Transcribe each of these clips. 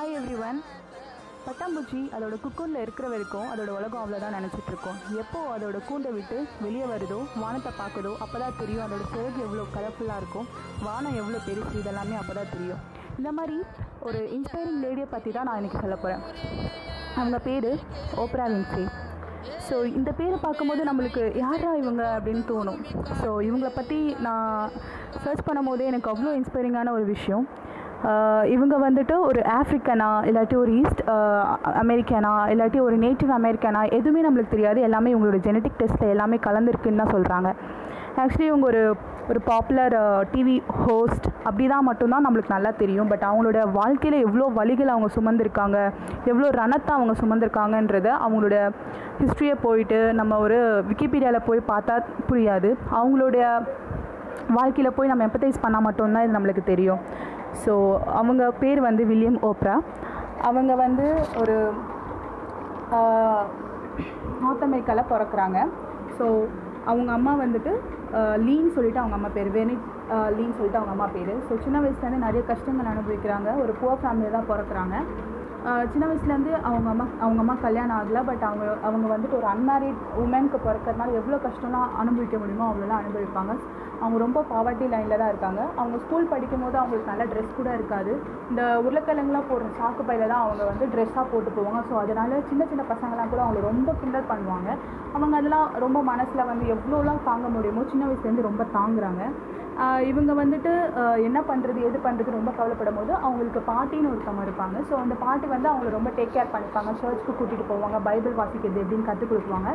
Hi every one பட்டாம்பூச்சி அதோட குக்கூரில் இருக்கிற வரைக்கும் அதோட உலகம் அவ்வளோதான் நினச்சிட்டு இருக்கோம். எப்போ அதோட கூண்டை விட்டு வெளியே வருதோ வானத்தை பார்க்குதோ அப்போ தான் தெரியும் அதோட சிறகு எவ்வளோ கலர்ஃபுல்லாக இருக்கும். வானம் எவ்வளோ பெருசு இதெல்லாமே அப்போ தான் தெரியும். இந்த மாதிரி ஒரு இன்ஸ்பைரிங் லேடியை பற்றி தான் நான் இன்றைக்கி சொல்ல போகிறேன் அவங்க பேர் ஓப்ரா வின்ஃப்ரே ஸோ இந்த பேரை பார்க்கும்போது நம்மளுக்கு யாரா இவங்க அப்படின்னு தோணும். ஸோ இவங்களை பற்றி நான் சர்ச் பண்ணும்போதே எனக்கு அவ்வளோ இன்ஸ்பைரிங்கான ஒரு விஷயம். இவங்க வந்துட்டு ஒரு ஆஃப்ரிக்கனா இல்லாட்டி ஒரு ஈஸ்ட் அமெரிக்கனா இல்லாட்டி ஒரு நேட்டிவ் அமெரிக்கனா எதுவுமே நம்மளுக்கு தெரியாது. எல்லாமே இவங்களோட ஜெனட்டிக் டெஸ்ட்டில் எல்லாமே கலந்துருக்குன்னு தான் சொல்கிறாங்க ஆக்சுவலி இவங்க ஒரு ஒரு பாப்புலர் டிவி ஹோஸ்ட் அப்படி தான் மட்டும்தான் நம்மளுக்கு நல்லா தெரியும். பட் அவங்களோட வாழ்க்கையில் எவ்வளோ வழிகள் அவங்க சுமந்திருக்காங்க எவ்வளோ ரணத்தை அவங்க சுமந்திருக்காங்கன்றத அவங்களோட ஹிஸ்ட்ரியை போயிட்டு நம்ம ஒரு விக்கிபீடியாவில் போய் பார்த்தா புரியாது. அவங்களுடைய வாழ்க்கையில் போய் நம்ம எம்பத்தைஸ் பண்ணால் மட்டும்தான் இது நம்மளுக்கு தெரியும். ஸோ அவங்க பேர் வந்து வில்லியம் ஓப்ரா அவங்க வந்து ஒரு நார்த் அமெரிக்காவில் பிறக்குறாங்க. ஸோ அவங்க அம்மா வந்துட்டு லீன்னு சொல்லிட்டு அவங்க அம்மா பேர் வெனிட் லீன்னு சொல்லிட்டு அவங்க அம்மா பேர். ஸோ சின்ன வயசுலேருந்து நிறைய கஷ்டங்கள் அனுபவிக்கிறாங்க. ஒரு புவர் ஃபேமிலியில் தான் பிறக்குறாங்க. சின்ன வயசுலேருந்து அவங்க அம்மா அவங்க அம்மா கல்யாணம் ஆகலை பட் அவங்க அவங்க வந்துட்டு ஒரு அன்மேரிட் உமனுக்கு பிறக்கிறதுனால எவ்வளோ கஷ்டம்லாம் அனுபவிக்க முடியுமோ அவ்வளோலாம் அனுபவிப்பாங்க. அவங்க ரொம்ப பாவர்ட்டி லைனில் தான் இருக்காங்க. அவங்க ஸ்கூல் படிக்கும் போது அவங்களுக்கு நல்ல ட்ரெஸ் கூட இருக்காது. இந்த உருளைக்கிழங்குலாம் போடுற சாக்கு பையில தான் அவங்க வந்து ட்ரெஸ்ஸாக போட்டு போவாங்க. ஸோ அதனால சின்ன சின்ன பசங்களாம் கூட அவங்களை ரொம்ப கிண்டல் பண்ணுவாங்க. அவங்க அதெல்லாம் ரொம்ப மனசில் வந்து எவ்வளோலாம் தாங்க முடியுமோ சின்ன வயசுலேருந்து ரொம்ப தாங்குறாங்க. இவங்க வந்துட்டு என்ன பண்ணுறது எது பண்ணுறது ரொம்ப கவலைப்படும் போது அவங்களுக்கு பாட்டின்னு ஒருத்தவங்க இருப்பாங்க. ஸோ அந்த பாட்டி வந்து அவங்கள ரொம்ப டேக் கேர் பண்ணிப்பாங்க. சர்ச்சுக்கு கூட்டிகிட்டு போவாங்க பைபிள் வாசிக்கிறது எப்படின்னு கற்றுக் கொடுப்பாங்க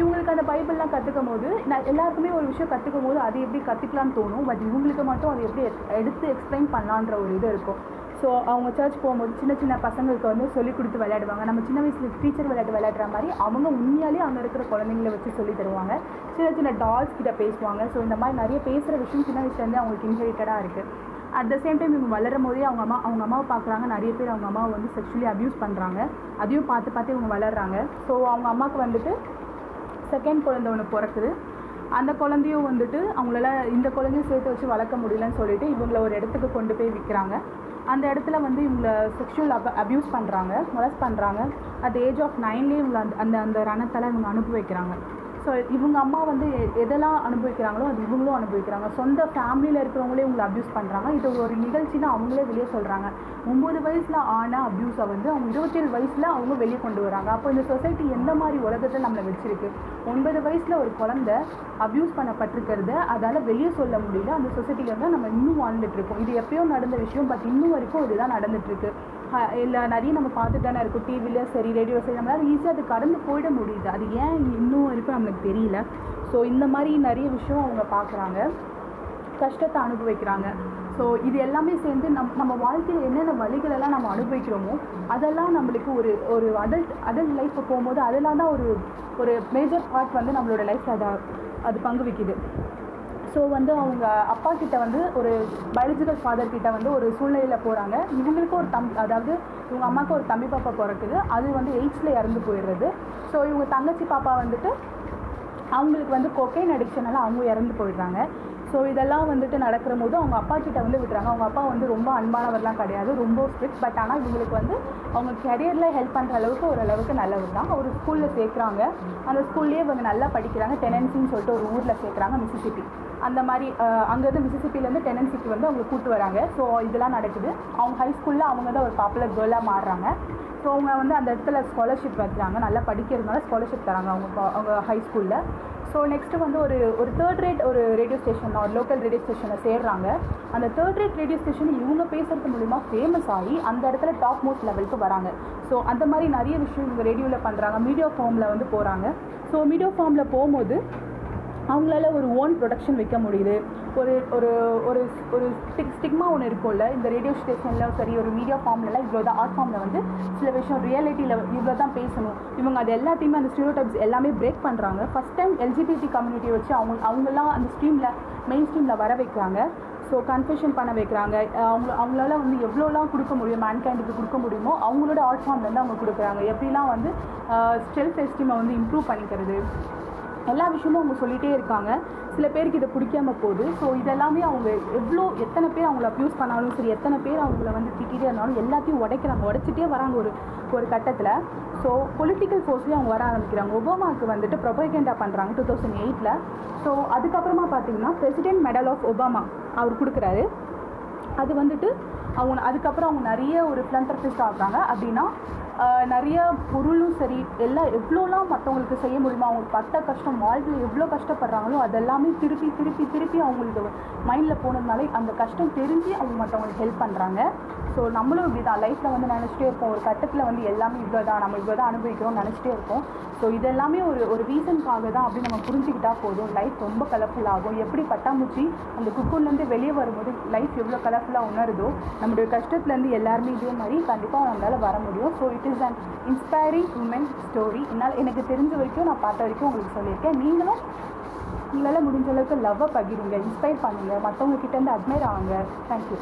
இவங்களுக்கு அந்த பைபிள்லாம் கற்றுக்கும் போது நான் எல்லாருக்குமே ஒரு விஷயம் கற்றுக்கும் போது அது எப்படி கற்றுக்கலாம்னு தோணும். பட் இவங்களுக்கு மட்டும் அது எப்படி எடுத்து எக்ஸ்பிளைன் பண்ணலான்ற ஒரு இது இருக்கும். ஸோ அவங்க சர்ச் போகும்போது சின்ன சின்ன பசங்களுக்கு வந்து சொல்லி கொடுத்து விளையாடுவாங்க. நம்ம சின்ன வயசில் டீச்சர் விளையாட்டு விளையாடுற மாதிரி அவங்க உண்மையாலே அங்கே இருக்கிற குழந்தைங்கள வச்சு சொல்லி தருவாங்க. சின்ன சின்ன டால்ஸ் கிட்ட பேசுவாங்க. ஸோ இந்த மாதிரி நிறைய பேசுகிற விஷயம் சின்ன வயசுலேருந்து அவங்களுக்கு இன்ஹெரிட்டடாக இருக்குது அட் த சேம் டைம் இவங்க வளரும் போதே அவங்க அம்மா அவங்க அம்மாவை பார்க்குறாங்க. நிறைய பேர் அவங்க அம்மாவை வந்து செக்ஷுவலி அப்யூஸ் பண்ணுறாங்க அதையும் பார்த்து பார்த்து இவங்க வளர்றாங்க. ஸோ அவங்க அம்மாவுக்கு வந்துட்டு செகண்ட் குழந்தை ஒன்று பிறக்குது. அந்த குழந்தையும் வந்துட்டு அவங்களால இந்த குழந்தையும் சேர்த்து வச்சு வளர்க்க முடியலன்னு சொல்லிட்டு இவங்கள ஒரு இடத்துக்கு கொண்டு போய் விற்கிறாங்க. அந்த இடத்துல வந்து இவங்கள செக்ஷுவல் அப அப்யூஸ் பண்ணுறாங்க மொலஸ் பண்ணுறாங்க அட் ஏஜ் ஆஃப் நைன்லேயே இவங்க அந்த அந்த அந்த ரணத்தெல்லாம் இவங்க அனுப்பி வைக்கிறாங்க. ஸோ இவங்க அம்மா வந்து எதெல்லாம் அனுபவிக்கிறாங்களோ அது இவங்களும் அனுபவிக்கிறாங்க. சொந்த ஃபேமிலியில் இருக்கிறவங்களே இவங்களை அப்யூஸ் பண்ணுறாங்க இது ஒரு நிகழ்ச்சின்னு அவங்களே வெளியே சொல்கிறாங்க ஒம்பது வயசில் ஆன அப்யூஸை வந்து அவங்க இருபத்தேழு வயசில் அவங்க வெளியே கொண்டு வராங்க. அப்போ இந்த சொசைட்டி எந்த மாதிரி உலகத்தை நம்மளை வச்சிருக்கு? ஒன்பது வயசில் ஒரு குழந்தை அப்யூஸ் பண்ணப்பட்டிருக்கிறத அதால் வெளியே சொல்ல முடியல. அந்த சொசைட்டியில் தான் நம்ம இன்னும் வாழ்ந்துட்டு இருக்கோம். இது எப்பயோ நடந்த விஷயம் பட் இன்னும் வரைக்கும் இதுதான் நடந்துட்டுருக்கு இல்லை நிறைய நம்ம பார்த்துட்டு தானே இருக்கும். டிவியில் சரி ரேடியோ சரி நம்மளால ஈஸியாக அது கடந்து போயிட முடியுது. அது ஏன் இன்னும் இருக்கும் நம்மளுக்கு தெரியல. ஸோ இந்த மாதிரி நிறைய விஷயம் அவங்க பார்க்குறாங்க. கஷ்டத்தை அனுபவிக்கிறாங்க. ஸோ இது எல்லாமே சேர்ந்து நம் நம்ம வாழ்க்கையில் என்னென்ன வழிகளெல்லாம் நம்ம அனுபவிக்கிறோமோ அதெல்லாம் நம்மளுக்கு ஒரு ஒரு அடல்ட் அடல்ட் லைஃப்பை போகும்போது அதெல்லாம் தான் ஒரு ஒரு மேஜர் பார்ட் வந்து நம்மளோட லைஃப்பில் அதை அது பங்கு வைக்குது. ஸோ வந்து அவங்க அப்பா கிட்ட வந்து ஒரு பயாலஜிக்கல் ஃபாதர் கிட்ட வந்து ஒரு சூழ்நிலையில் போகிறாங்க இவங்களுக்கும் ஒரு தம் அதாவது இவங்க அம்மாவுக்கு ஒரு தம்பி பாப்பா பிறக்குது. அது வந்து எயிட்ஸில் இறந்து போயிடுறது. ஸோ இவங்க தங்கச்சி பாப்பா வந்துட்டு அவங்களுக்கு வந்து கொக்கைன் அடிக்ஷனால அவங்க இறந்து போயிடுறாங்க. ஸோ இதெல்லாம் வந்துட்டு நடக்கிற போது அவங்க அப்பா கிட்ட வந்து விடுறாங்க அவங்க அப்பா வந்து ரொம்ப அன்பானவர்லாம் கிடையாது. ரொம்ப ஸ்ட்ரிக்ட் பட் ஆனால் இவங்களுக்கு வந்து அவங்க கெரியரில் ஹெல்ப் பண்ணுற அளவுக்கு ஓரளவுக்கு நல்லவர் தான். ஒரு ஸ்கூலில் சேர்க்குறாங்க. அந்த ஸ்கூல்லேயே இவங்க நல்லா படிக்கிறாங்க. டெனன்சின்னு சொல்லிட்டு ஒரு ஊரில் சேர்க்குறாங்க மிசிசிபி அந்த மாதிரி அங்கேருந்து மிசிசிப்பிலேருந்து டெனன்சிக்கு வந்து அவங்க கூட்டு வராங்க. ஸோ இதெல்லாம் நடக்குது. அவங்க ஹை ஸ்கூலில் அவங்க தான் ஒரு பாப்புலர் கேர்ளாக மாறுறாங்க. ஸோ அவங்க வந்து அந்த இடத்துல ஸ்காலர்ஷிப் வைக்கிறாங்க. நல்லா படிக்கிறதுனால ஸ்காலர்ஷிப் தராங்க அவங்க அவங்க ஹை ஸ்கூலில் ஸோ நெக்ஸ்ட்டு வந்து ஒரு ஒரு தேர்ட் ரேட் ஒரு ரேடியோ ஸ்டேஷன் ஒரு லோக்கல் ரேடியோ ஸ்டேஷனில் சேர்றாங்க. அந்த தேர்ட் ரேட் ரேடியோ ஸ்டேஷன் இவங்க பேசுறது மூலிமா ஃபேமஸ் ஆகி அந்த இடத்துல டாப் மோஸ்ட் லெவலுக்கு வராங்க. ஸோ அந்த மாதிரி நிறைய விஷயம் இவங்க ரேடியோவில் பண்ணுறாங்க மீடியா ஃபார்மில் வந்து போகிறாங்க ஸோ மீடியா ஃபார்மில் போகும்போது அவங்களால ஒரு ஓன் ப்ரொடக்ஷன் வைக்க முடியுது. ஒரு ஒரு ஒரு ஒரு ஸ்டிக் ஸ்டிக்மா ஒன்று இருக்கும்ல. இந்த ரேடியோ ஸ்டேஷனில் சரி ஒரு மீடியா ஃபார்ம்லலாம் இவ்வளோ தான் ஆர்ட் ஃபார்மில் வந்து சில விஷயம் ரியாலிட்டியில் இவ்வளோ தான் பேசணும். இவங்க அது எல்லாத்தையுமே அந்த ஸ்டீரியோடைப்ஸ் எல்லாமே பிரேக் பண்ணுறாங்க ஃபஸ்ட் டைம் எல்ஜிபிடி கம்யூனிட்டியை வச்சு அவங்க அவங்களாம் அந்த ஸ்ட்ரீமில் மெயின் ஸ்ட்ரீமில் வர வைக்கிறாங்க. ஸோ கன்ஃபியூஷன் பண்ண வைக்கிறாங்க. அவங்க அவங்களால வந்து எவ்வளோலாம் கொடுக்க முடியும் மேன்கைண்டுக்கு கொடுக்க முடியுமோ அவங்களோட ஆர்ட் ஃபார்ம்லேருந்து அவங்க கொடுக்குறாங்க. எப்படிலாம் வந்து செல்ஃப் எஸ்டீமை வந்து இம்ப்ரூவ் பண்ணிக்கிறது. எல்லா விஷயமும் அவங்க சொல்லிகிட்டே இருக்காங்க. சில பேருக்கு இதை பிடிக்காம போகுது. ஸோ இதெல்லாமே அவங்க எவ்வளோ எத்தனை பேர் அவங்கள அப்யூஸ் பண்ணாலும் சரி எத்தனை பேர் அவங்கள வந்து திட்டிகிட்டே இருந்தாலும் எல்லாத்தையும் உடைக்கிறாங்க. உடைச்சிட்டே வராங்க ஒரு ஒரு கட்டத்தில். ஸோ பொலிட்டிக்கல் ஃபோர்ஸ்லேயும் அவங்க வர ஆரம்பிக்கிறாங்க. ஒபாமாவுக்கு வந்துட்டு ப்ரொபகேண்டா பண்ணுறாங்க டூ தௌசண்ட் எயிட்டில் ஸோ அதுக்கப்புறமா பார்த்தீங்கன்னா பிரசிடென்ட் மெடல் ஆஃப் ஒபாமா அவர் கொடுக்குறாரு. அது வந்துட்டு அவங்க அதுக்கப்புறம் அவங்க நிறைய ஒரு ஃபிலந்தரபிஸ்ட் ஆகுறாங்க. அப்படின்னா நிறைய பொருளும் சரி எல்லாம் எவ்வளோலாம் மற்றவங்களுக்கு செய்ய முடியுமோ அவங்களுக்கு பட்ட கஷ்டம் வாழ்வில் எவ்வளோ கஷ்டப்படுறாங்களோ அதெல்லாமே திருப்பி திருப்பி திருப்பி அவங்களுக்கு மைண்டில் போனதுனால அந்த கஷ்டம் தெரிஞ்சு அவங்க மற்றவங்களுக்கு ஹெல்ப் பண்ணுறாங்க ஸோ நம்மளும் இப்படி தான் லைஃப்பில் வந்து நினச்சிட்டே இருப்போம். ஒரு கட்டத்தில் வந்து எல்லாமே இவ்வளோ தான் நம்ம இவ்வளோ தான் அனுபவிக்கிறோம் நினச்சிட்டே இருப்போம். ஸோ இதெல்லாமே ஒரு ஒரு ரீசனுக்காக தான் அப்படின்னு நம்ம புரிஞ்சுக்கிட்டா போதும். லைஃப் ரொம்ப கலர்ஃபுல் ஆகும். எப்படி பட்டாம்பூச்சி அந்த குக்கூர்லேருந்து வெளியே வரும்போது லைஃப் எவ்வளோ கலர்ஃபுல்லாக உணருதோ நம்மளுடைய கஷ்டத்துலேருந்து எல்லாருமே இதே மாதிரி கண்டிப்பாக நம்மளால் வர முடியும். So it is an inspiring woman story என்னால் எனக்கு தெரிஞ்ச வரைக்கும் நான் பார்த்த வரைக்கும் உங்களுக்கு சொல்லியிருக்கேன். நீங்களும் உங்களால் முடிஞ்ச அளவுக்கு லவ்வை பகிருங்க இன்ஸ்பயர் பண்ணுங்கள் மற்றவங்க கிட்டேருந்து அட்மையர் ஆகுங்க. தேங்க்யூ